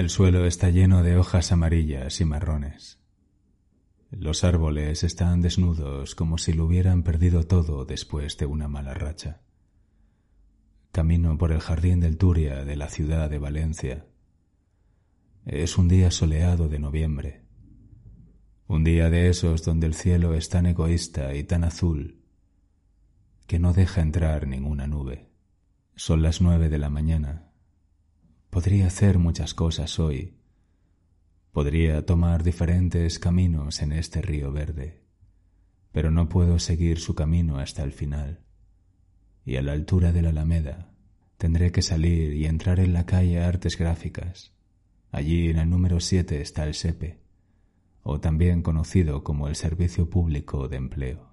El suelo está lleno de hojas amarillas y marrones. Los árboles están desnudos como si lo hubieran perdido todo después de una mala racha. Camino por el jardín del Turia de la ciudad de Valencia. Es un día soleado de noviembre. Un día de esos donde el cielo es tan egoísta y tan azul que no deja entrar ninguna nube. Son las nueve de la mañana Podría hacer muchas cosas hoy. Podría tomar diferentes caminos en este río verde, pero no puedo seguir su camino hasta el final. Y a la altura de la Alameda tendré que salir y entrar en la calle Artes Gráficas. Allí en el número 7 está el SEPE, o también conocido como el Servicio Público de Empleo.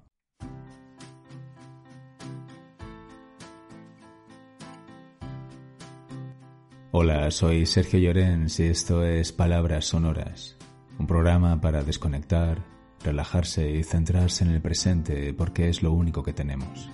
Hola, soy Sergio Llorens y esto es Palabras Sonoras, un programa para desconectar, relajarse y centrarse en el presente porque es lo único que tenemos.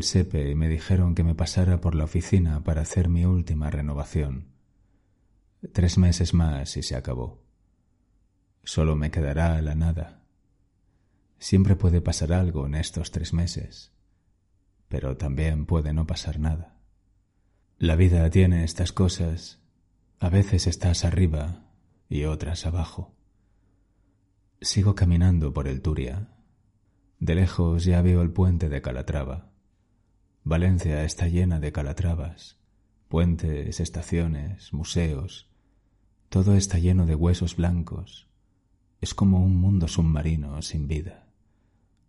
Del SEPE y me dijeron que me pasara por la oficina para hacer mi última renovación. Tres meses más y se acabó. Solo me quedará la nada. Siempre puede pasar algo en estos tres meses, pero también puede no pasar nada. La vida tiene estas cosas. A veces estás arriba y otras abajo. Sigo caminando por el Turia, de lejos ya veo el puente de Calatrava. Valencia está llena de Calatravas, puentes, estaciones, museos. Todo está lleno de huesos blancos. Es como un mundo submarino sin vida,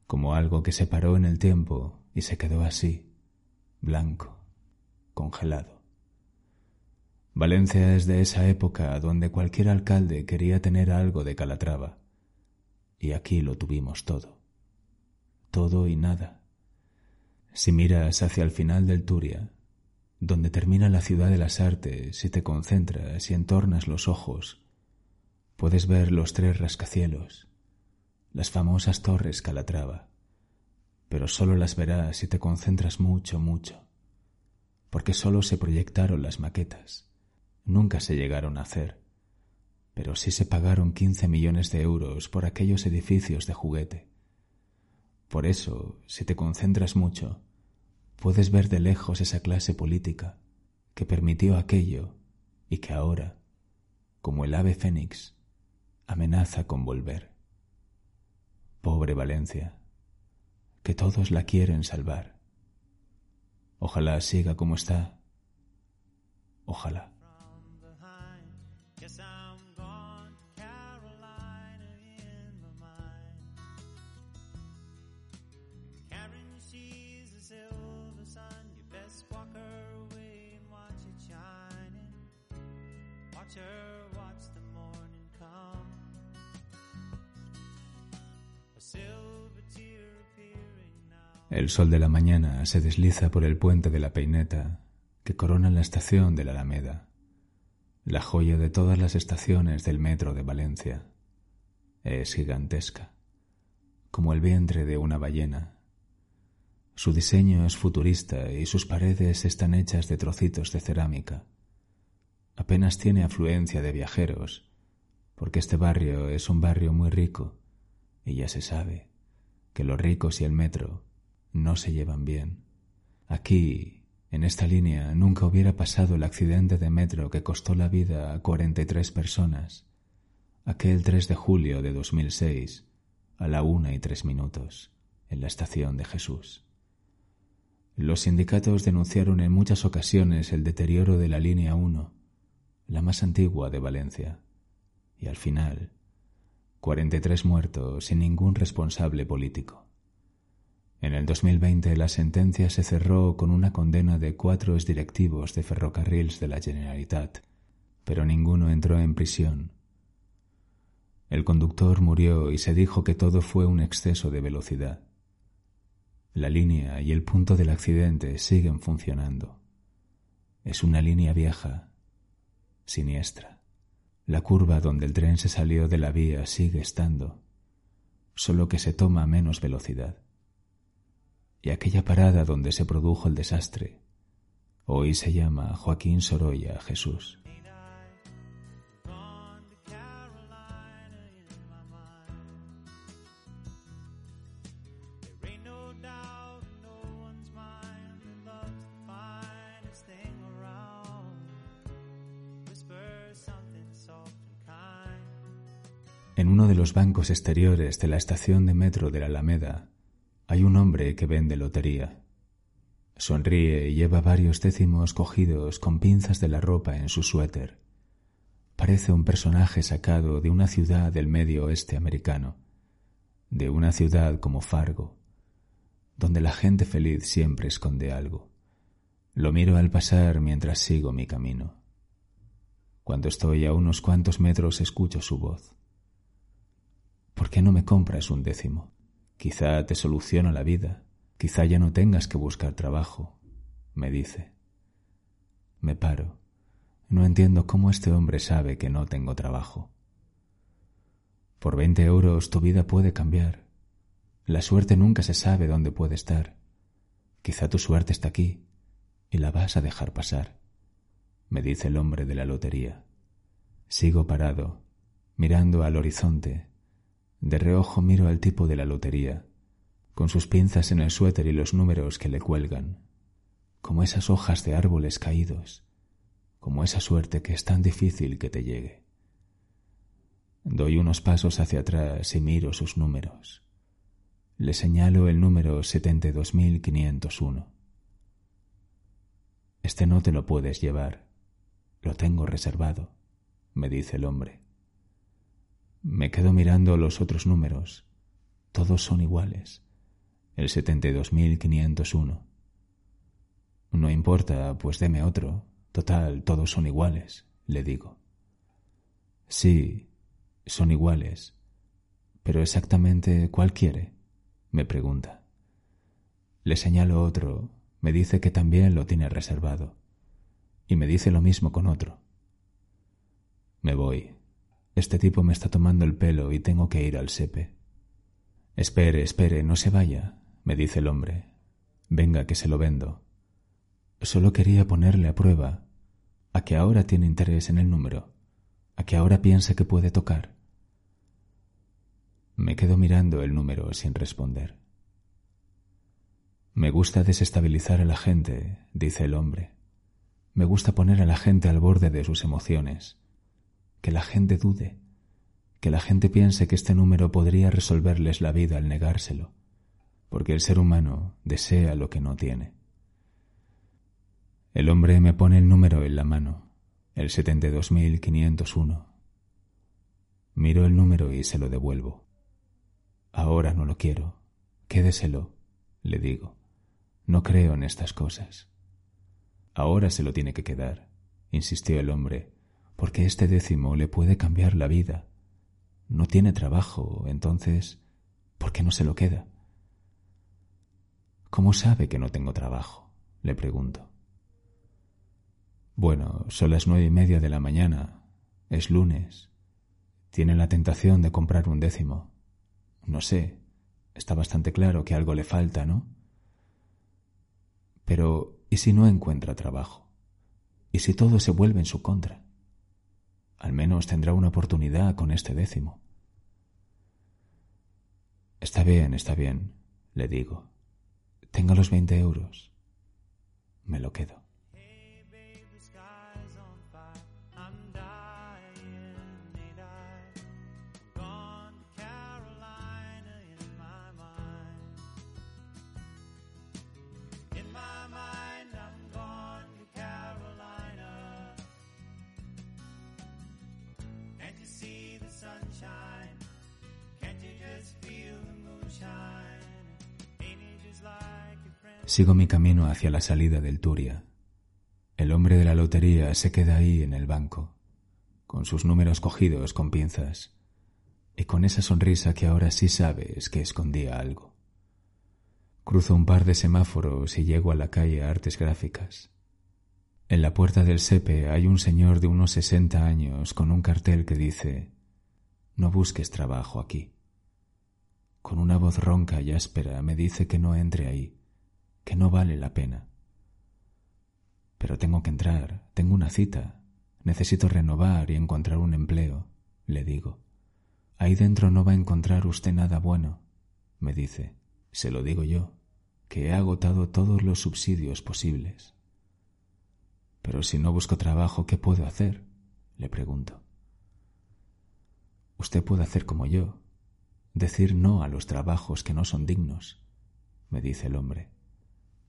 como algo que se paró en el tiempo y se quedó así, blanco, congelado. Valencia es de esa época donde cualquier alcalde quería tener algo de Calatrava, y aquí lo tuvimos todo todo y nada. Si miras hacia el final del Turia, donde termina la ciudad de las artes, si te concentras y entornas los ojos, puedes ver los tres rascacielos, las famosas torres Calatrava, pero solo las verás si te concentras mucho, mucho, porque solo se proyectaron las maquetas, nunca se llegaron a hacer, pero sí se pagaron quince millones de euros por aquellos edificios de juguete por eso, si te concentras mucho, puedes ver de lejos esa clase política que permitió aquello y que ahora, como el ave fénix, amenaza con volver. Pobre Valencia, que todos la quieren salvar. Ojalá siga como está. Ojalá. El sol de la mañana se desliza por el puente de la peineta que corona la estación de la Alameda, la joya de todas las estaciones del metro de Valencia. Es gigantesca, como el vientre de una ballena. Su diseño es futurista y sus paredes están hechas de trocitos de cerámica. Apenas tiene afluencia de viajeros, porque este barrio es un barrio muy rico y ya se sabe que los ricos y el metro no se llevan bien. Aquí, en esta línea, nunca hubiera pasado el accidente de metro que costó la vida a 43 personas, aquel 3 de julio de 2006, a la una y tres minutos, en la estación de Jesús. Los sindicatos denunciaron en muchas ocasiones el deterioro de la línea 1, la más antigua de Valencia, y al final, 43 muertos sin ningún responsable político. En el 2020 la sentencia se cerró con una condena de cuatro exdirectivos de ferrocarriles de la Generalitat, pero ninguno entró en prisión. El conductor murió y se dijo que todo fue un exceso de velocidad. La línea y el punto del accidente siguen funcionando. Es una línea vieja, siniestra. La curva donde el tren se salió de la vía sigue estando, solo que se toma menos velocidad. Y aquella parada donde se produjo el desastre, hoy se llama Joaquín Sorolla Jesús. Bancos exteriores de la estación de metro de la Alameda hay un hombre que vende lotería. Sonríe y lleva varios décimos cogidos con pinzas de la ropa en su suéter. Parece un personaje sacado de una ciudad del medio oeste americano, de una ciudad como Fargo, donde la gente feliz siempre esconde algo. Lo miro al pasar mientras sigo mi camino. Cuando estoy a unos cuantos metros escucho su voz. ¿Por qué no me compras un décimo? Quizá te soluciona la vida, quizá ya no tengas que buscar trabajo, me dice. Me paro. No entiendo cómo este hombre sabe que no tengo trabajo. Por veinte euros tu vida puede cambiar. La suerte nunca se sabe dónde puede estar. Quizá tu suerte está aquí y la vas a dejar pasar, me dice el hombre de la lotería. Sigo parado, mirando al horizonte de reojo miro al tipo de la lotería, con sus pinzas en el suéter y los números que le cuelgan, como esas hojas de árboles caídos, como esa suerte que es tan difícil que te llegue. Doy unos pasos hacia atrás y miro sus números. Le señalo el número 72501. Este no te lo puedes llevar. Lo tengo reservado, me dice el hombre. Me quedo mirando los otros números. Todos son iguales. El 72.501. No importa, pues deme otro. Total, todos son iguales, le digo. Sí, son iguales. Pero exactamente cuál quiere, me pregunta. Le señalo otro, me dice que también lo tiene reservado. Y me dice lo mismo con otro. Me voy. Este tipo me está tomando el pelo y tengo que ir al sepe. Espere, espere, no se vaya, me dice el hombre. Venga, que se lo vendo. Solo quería ponerle a prueba, a que ahora tiene interés en el número, a que ahora piensa que puede tocar. Me quedo mirando el número sin responder. Me gusta desestabilizar a la gente, dice el hombre. Me gusta poner a la gente al borde de sus emociones que la gente dude, que la gente piense que este número podría resolverles la vida al negárselo, porque el ser humano desea lo que no tiene. El hombre me pone el número en la mano, el 72501. Miro el número y se lo devuelvo. Ahora no lo quiero. Quédeselo, le digo. No creo en estas cosas. Ahora se lo tiene que quedar, insistió el hombre, porque este décimo le puede cambiar la vida. No tiene trabajo, entonces, ¿por qué no se lo queda? ¿Cómo sabe que no tengo trabajo? le pregunto. Bueno, son las nueve y media de la mañana. Es lunes. Tiene la tentación de comprar un décimo. No sé. Está bastante claro que algo le falta, ¿no? Pero, ¿y si no encuentra trabajo? ¿Y si todo se vuelve en su contra? Al menos tendrá una oportunidad con este décimo. Está bien, está bien, le digo. Tenga los veinte euros. Me lo quedo. Sigo mi camino hacia la salida del Turia. El hombre de la lotería se queda ahí en el banco, con sus números cogidos con pinzas, y con esa sonrisa que ahora sí sabes que escondía algo. Cruzo un par de semáforos y llego a la calle Artes Gráficas. En la puerta del SEPE hay un señor de unos sesenta años con un cartel que dice No busques trabajo aquí. Con una voz ronca y áspera me dice que no entre ahí, que no vale la pena. Pero tengo que entrar, tengo una cita, necesito renovar y encontrar un empleo, le digo. Ahí dentro no va a encontrar usted nada bueno, me dice. Se lo digo yo, que he agotado todos los subsidios posibles. Pero si no busco trabajo, ¿qué puedo hacer? le pregunto. Usted puede hacer como yo, decir no a los trabajos que no son dignos, me dice el hombre.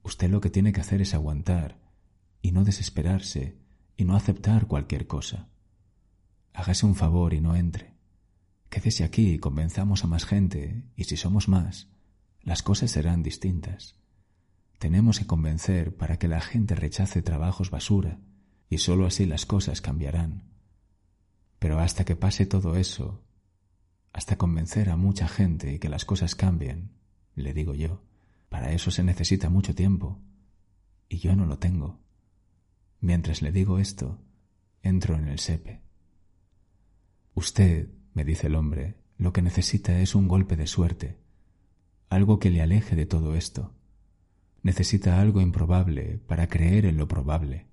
Usted lo que tiene que hacer es aguantar y no desesperarse y no aceptar cualquier cosa. Hágase un favor y no entre. Quédese aquí y convenzamos a más gente, y si somos más, las cosas serán distintas. Tenemos que convencer para que la gente rechace trabajos basura, y sólo así las cosas cambiarán. Pero hasta que pase todo eso, hasta convencer a mucha gente y que las cosas cambien, le digo yo, para eso se necesita mucho tiempo, y yo no lo tengo. Mientras le digo esto, entro en el sepe. Usted, me dice el hombre, lo que necesita es un golpe de suerte, algo que le aleje de todo esto. Necesita algo improbable para creer en lo probable.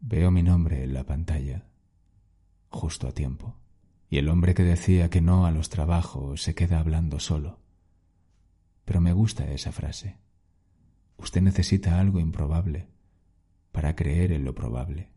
Veo mi nombre en la pantalla, justo a tiempo, y el hombre que decía que no a los trabajos se queda hablando solo. Pero me gusta esa frase. Usted necesita algo improbable para creer en lo probable.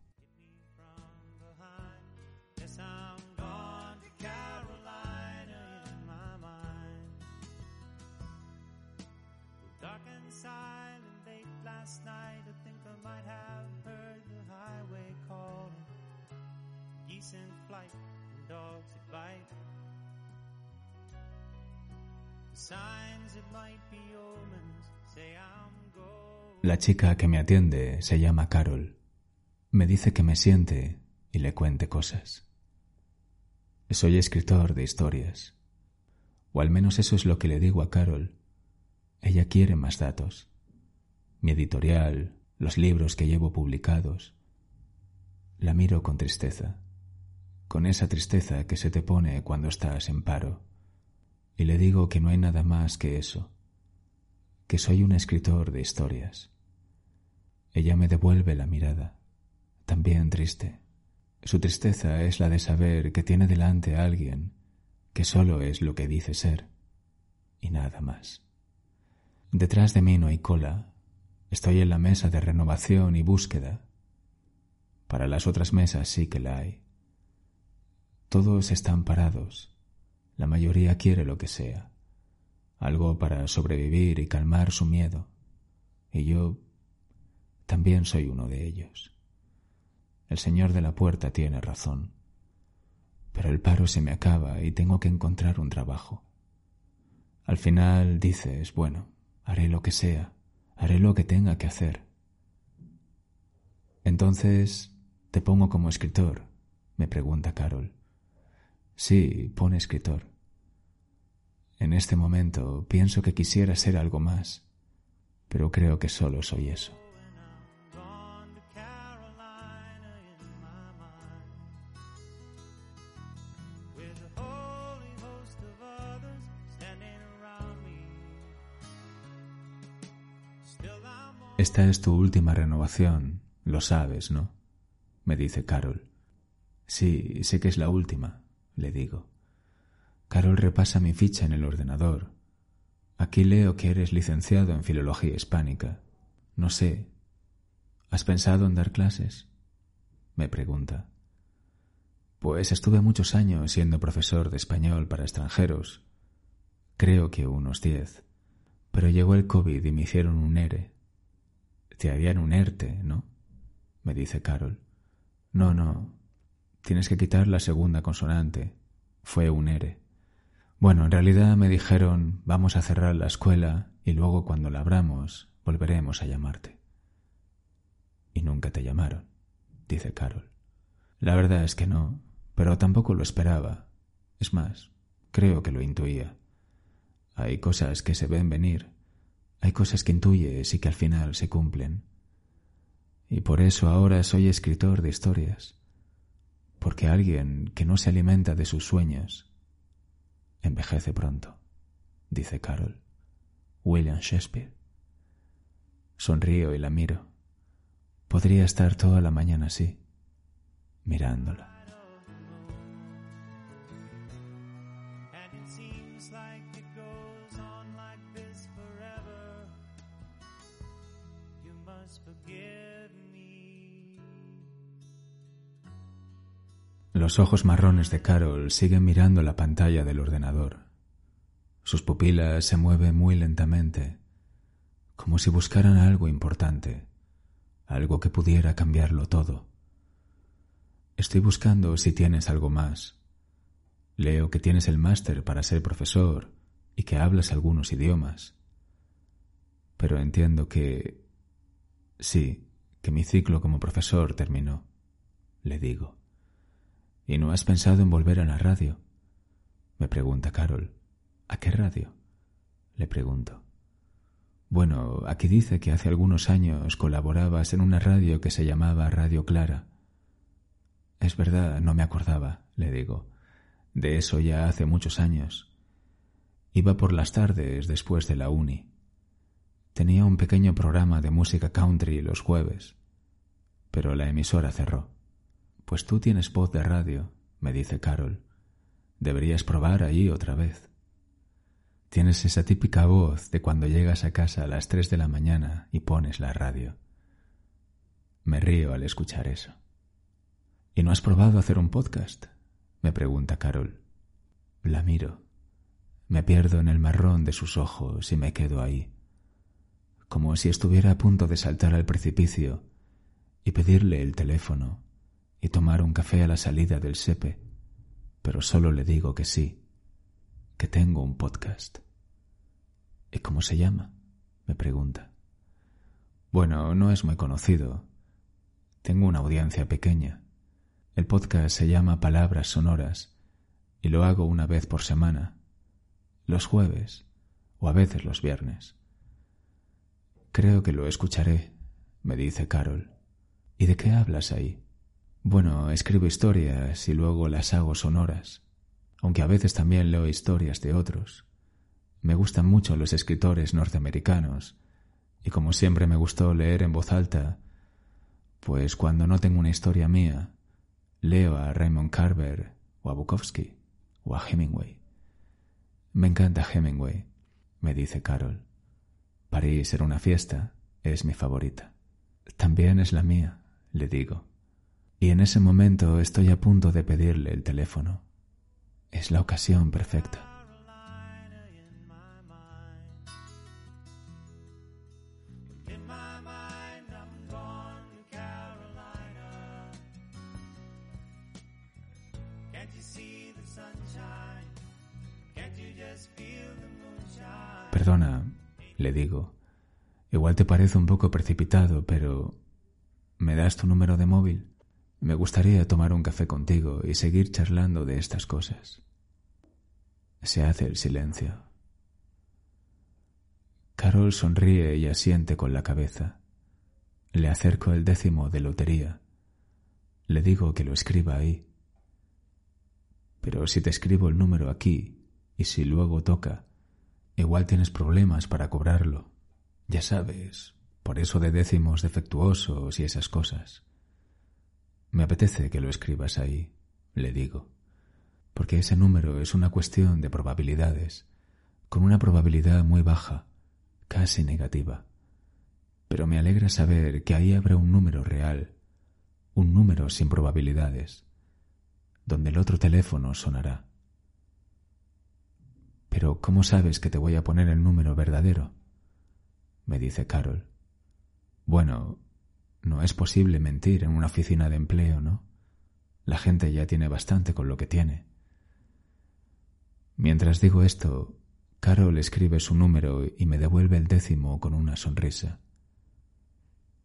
La chica que me atiende se llama Carol. Me dice que me siente y le cuente cosas. Soy escritor de historias. O al menos eso es lo que le digo a Carol. Ella quiere más datos. Mi editorial, los libros que llevo publicados. La miro con tristeza, con esa tristeza que se te pone cuando estás en paro. Y le digo que no hay nada más que eso que soy un escritor de historias. Ella me devuelve la mirada, también triste. Su tristeza es la de saber que tiene delante a alguien que solo es lo que dice ser y nada más. Detrás de mí no hay cola, estoy en la mesa de renovación y búsqueda. Para las otras mesas sí que la hay. Todos están parados, la mayoría quiere lo que sea algo para sobrevivir y calmar su miedo. Y yo también soy uno de ellos. El señor de la puerta tiene razón. Pero el paro se me acaba y tengo que encontrar un trabajo. Al final dices, bueno, haré lo que sea, haré lo que tenga que hacer. Entonces, ¿te pongo como escritor? me pregunta Carol. Sí, pone escritor. En este momento pienso que quisiera ser algo más, pero creo que solo soy eso. Esta es tu última renovación, lo sabes, ¿no? me dice Carol. Sí, sé que es la última, le digo. Carol repasa mi ficha en el ordenador. Aquí leo que eres licenciado en Filología Hispánica. No sé. ¿Has pensado en dar clases? me pregunta. Pues estuve muchos años siendo profesor de español para extranjeros. Creo que unos diez. Pero llegó el COVID y me hicieron un ERE. Te harían un ERTE, ¿no? me dice Carol. No, no. Tienes que quitar la segunda consonante. Fue un ERE. Bueno, en realidad me dijeron vamos a cerrar la escuela y luego cuando la abramos volveremos a llamarte. Y nunca te llamaron, dice Carol. La verdad es que no, pero tampoco lo esperaba. Es más, creo que lo intuía. Hay cosas que se ven venir, hay cosas que intuyes y que al final se cumplen. Y por eso ahora soy escritor de historias, porque alguien que no se alimenta de sus sueños envejece pronto, dice Carol. William Shakespeare. Sonrío y la miro. Podría estar toda la mañana así, mirándola. Los ojos marrones de Carol siguen mirando la pantalla del ordenador. Sus pupilas se mueven muy lentamente, como si buscaran algo importante, algo que pudiera cambiarlo todo. Estoy buscando si tienes algo más. Leo que tienes el máster para ser profesor y que hablas algunos idiomas. Pero entiendo que... Sí, que mi ciclo como profesor terminó, le digo. ¿Y no has pensado en volver a la radio? Me pregunta Carol. ¿A qué radio? Le pregunto. Bueno, aquí dice que hace algunos años colaborabas en una radio que se llamaba Radio Clara. Es verdad, no me acordaba, le digo. De eso ya hace muchos años. Iba por las tardes después de la uni. Tenía un pequeño programa de música country los jueves, pero la emisora cerró. Pues tú tienes voz de radio, me dice Carol. Deberías probar ahí otra vez. Tienes esa típica voz de cuando llegas a casa a las tres de la mañana y pones la radio. Me río al escuchar eso. ¿Y no has probado hacer un podcast? me pregunta Carol. La miro. Me pierdo en el marrón de sus ojos y me quedo ahí, como si estuviera a punto de saltar al precipicio y pedirle el teléfono y tomar un café a la salida del SEPE, pero solo le digo que sí, que tengo un podcast. ¿Y cómo se llama? me pregunta. Bueno, no es muy conocido. Tengo una audiencia pequeña. El podcast se llama Palabras Sonoras y lo hago una vez por semana, los jueves o a veces los viernes. Creo que lo escucharé, me dice Carol. ¿Y de qué hablas ahí? Bueno, escribo historias y luego las hago sonoras, aunque a veces también leo historias de otros. Me gustan mucho los escritores norteamericanos, y como siempre me gustó leer en voz alta, pues cuando no tengo una historia mía, leo a Raymond Carver o a Bukowski o a Hemingway. Me encanta Hemingway, me dice Carol. París era una fiesta, es mi favorita. También es la mía, le digo. Y en ese momento estoy a punto de pedirle el teléfono. Es la ocasión perfecta. Perdona, le digo. Igual te parece un poco precipitado, pero ¿me das tu número de móvil? Me gustaría tomar un café contigo y seguir charlando de estas cosas. Se hace el silencio. Carol sonríe y asiente con la cabeza. Le acerco el décimo de lotería. Le digo que lo escriba ahí. Pero si te escribo el número aquí y si luego toca, igual tienes problemas para cobrarlo. Ya sabes, por eso de décimos defectuosos y esas cosas. Me apetece que lo escribas ahí, le digo, porque ese número es una cuestión de probabilidades, con una probabilidad muy baja, casi negativa. Pero me alegra saber que ahí habrá un número real, un número sin probabilidades, donde el otro teléfono sonará. Pero ¿cómo sabes que te voy a poner el número verdadero? me dice Carol. Bueno, no es posible mentir en una oficina de empleo, ¿no? La gente ya tiene bastante con lo que tiene. Mientras digo esto, Carol escribe su número y me devuelve el décimo con una sonrisa.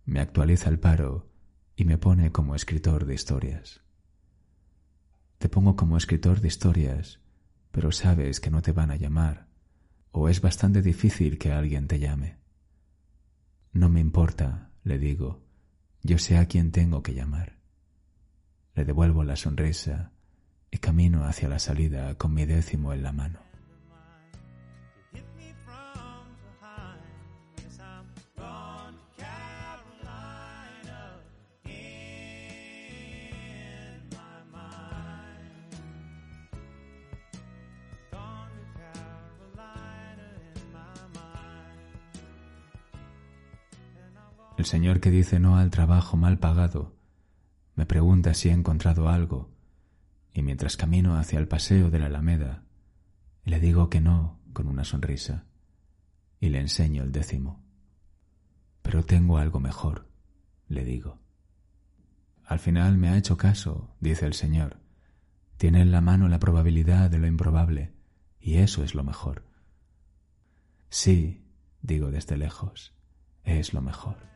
Me actualiza el paro y me pone como escritor de historias. Te pongo como escritor de historias, pero sabes que no te van a llamar, ¿O es bastante difícil que alguien te llame? No me importa, le digo, yo sé a quién tengo que llamar. Le devuelvo la sonrisa y camino hacia la salida con mi décimo en la mano. El señor que dice no al trabajo mal pagado me pregunta si he encontrado algo y mientras camino hacia el paseo de la Alameda, le digo que no con una sonrisa y le enseño el décimo. Pero tengo algo mejor, le digo. Al final me ha hecho caso, dice el Señor. Tiene en la mano la probabilidad de lo improbable, y eso es lo mejor. Sí, digo desde lejos, es lo mejor.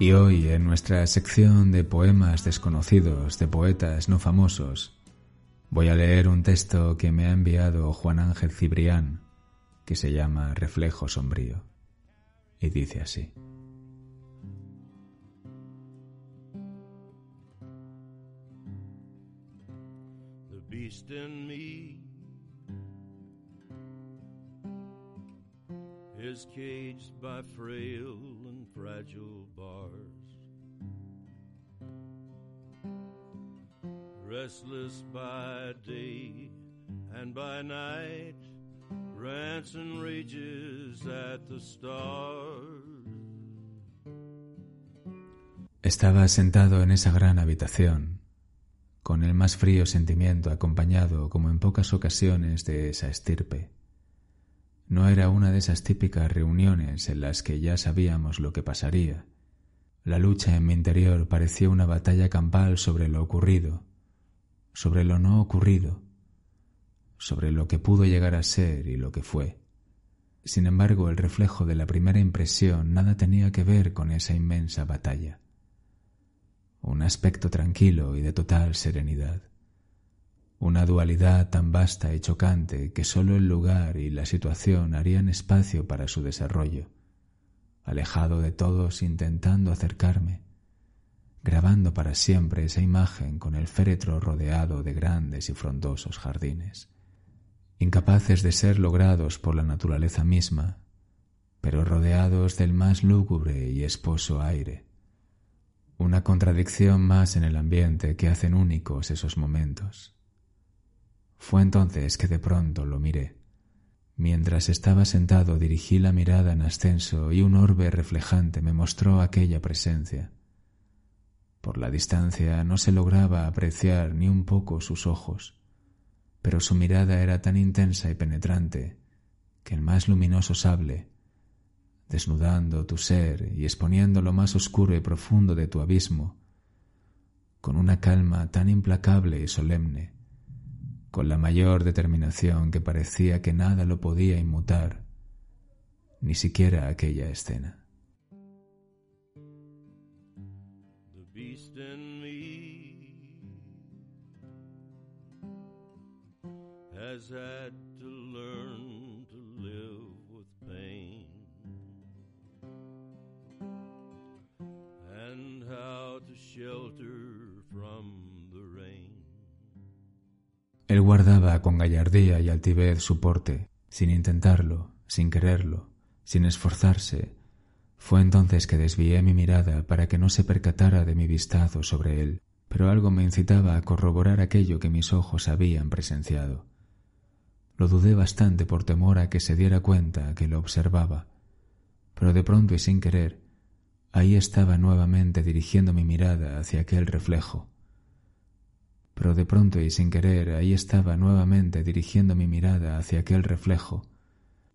Y hoy, en nuestra sección de poemas desconocidos de poetas no famosos, voy a leer un texto que me ha enviado Juan Ángel Cibrián, que se llama Reflejo Sombrío, y dice así. caged by frail fragile bars. Restless by day and by night, rages at the. Estaba sentado en esa gran habitación, con el más frío sentimiento acompañado, como en pocas ocasiones, de esa estirpe no era una de esas típicas reuniones en las que ya sabíamos lo que pasaría. La lucha en mi interior parecía una batalla campal sobre lo ocurrido, sobre lo no ocurrido, sobre lo que pudo llegar a ser y lo que fue. Sin embargo, el reflejo de la primera impresión nada tenía que ver con esa inmensa batalla. Un aspecto tranquilo y de total serenidad una dualidad tan vasta y chocante que sólo el lugar y la situación harían espacio para su desarrollo, alejado de todos intentando acercarme, grabando para siempre esa imagen con el féretro rodeado de grandes y frondosos jardines, incapaces de ser logrados por la naturaleza misma, pero rodeados del más lúgubre y esposo aire, una contradicción más en el ambiente que hacen únicos esos momentos fue entonces que de pronto lo miré. Mientras estaba sentado dirigí la mirada en ascenso y un orbe reflejante me mostró aquella presencia. Por la distancia no se lograba apreciar ni un poco sus ojos, pero su mirada era tan intensa y penetrante que el más luminoso sable, desnudando tu ser y exponiendo lo más oscuro y profundo de tu abismo, con una calma tan implacable y solemne, con la mayor determinación que parecía que nada lo podía inmutar, ni siquiera aquella escena. Guardaba con gallardía y altivez su porte, sin intentarlo, sin quererlo, sin esforzarse. Fue entonces que desvié mi mirada para que no se percatara de mi vistazo sobre él, pero algo me incitaba a corroborar aquello que mis ojos habían presenciado. Lo dudé bastante por temor a que se diera cuenta que lo observaba, pero de pronto y sin querer, ahí estaba nuevamente dirigiendo mi mirada hacia aquel reflejo, pero de pronto y sin querer ahí estaba nuevamente dirigiendo mi mirada hacia aquel reflejo,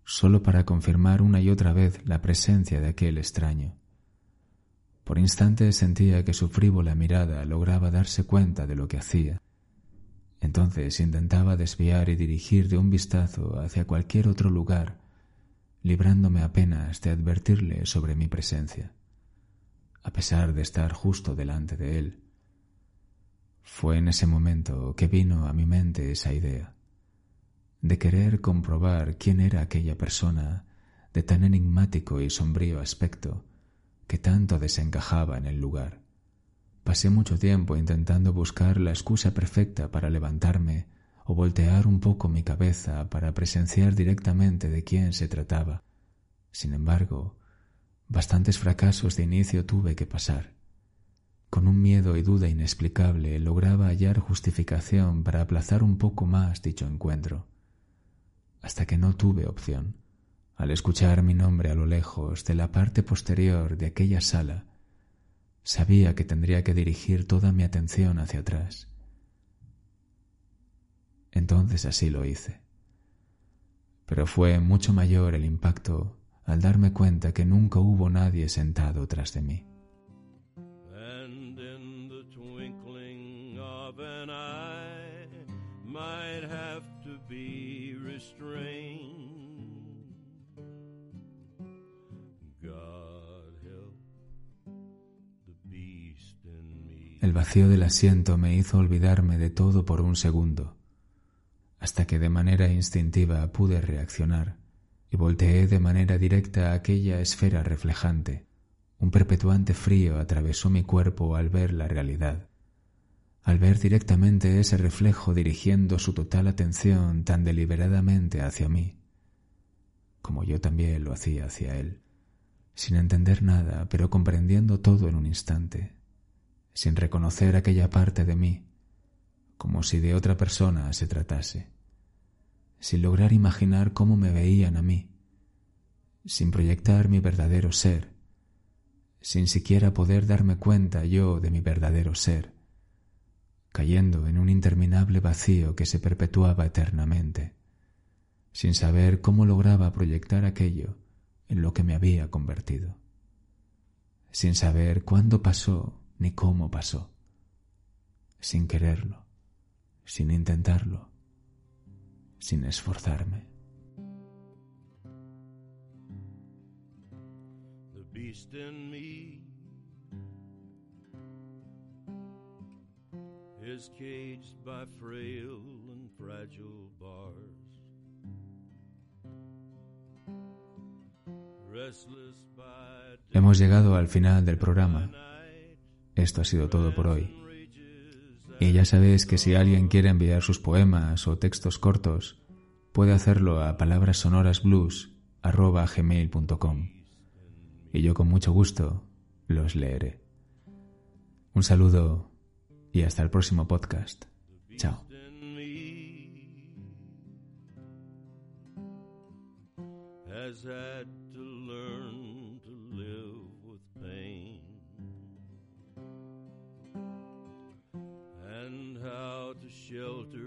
solo para confirmar una y otra vez la presencia de aquel extraño. Por instantes sentía que su frívola mirada lograba darse cuenta de lo que hacía. Entonces intentaba desviar y dirigir de un vistazo hacia cualquier otro lugar, librándome apenas de advertirle sobre mi presencia. a pesar de estar justo delante de él. Fue en ese momento que vino a mi mente esa idea de querer comprobar quién era aquella persona de tan enigmático y sombrío aspecto que tanto desencajaba en el lugar. Pasé mucho tiempo intentando buscar la excusa perfecta para levantarme o voltear un poco mi cabeza para presenciar directamente de quién se trataba. Sin embargo, bastantes fracasos de inicio tuve que pasar. Con un miedo y duda inexplicable lograba hallar justificación para aplazar un poco más dicho encuentro, hasta que no tuve opción. Al escuchar mi nombre a lo lejos de la parte posterior de aquella sala, sabía que tendría que dirigir toda mi atención hacia atrás. Entonces así lo hice. Pero fue mucho mayor el impacto al darme cuenta que nunca hubo nadie sentado tras de mí. El vacío del asiento me hizo olvidarme de todo por un segundo, hasta que de manera instintiva pude reaccionar y volteé de manera directa a aquella esfera reflejante. Un perpetuante frío atravesó mi cuerpo al ver la realidad, al ver directamente ese reflejo dirigiendo su total atención tan deliberadamente hacia mí, como yo también lo hacía hacia él, sin entender nada, pero comprendiendo todo en un instante, sin reconocer aquella parte de mí, como si de otra persona se tratase, sin lograr imaginar cómo me veían a mí, sin proyectar mi verdadero ser, sin siquiera poder darme cuenta yo de mi verdadero ser, cayendo en un interminable vacío que se perpetuaba eternamente, sin saber cómo lograba proyectar aquello en lo que me había convertido, sin saber cuándo pasó ni cómo pasó, sin quererlo, sin intentarlo, sin esforzarme. Hemos llegado al final del programa. Esto ha sido todo por hoy. Y ya sabéis que si alguien quiere enviar sus poemas o textos cortos, puede hacerlo a palabrasonorasblues.com y yo con mucho gusto los leeré. Un saludo y hasta el próximo podcast. Chao. restrained.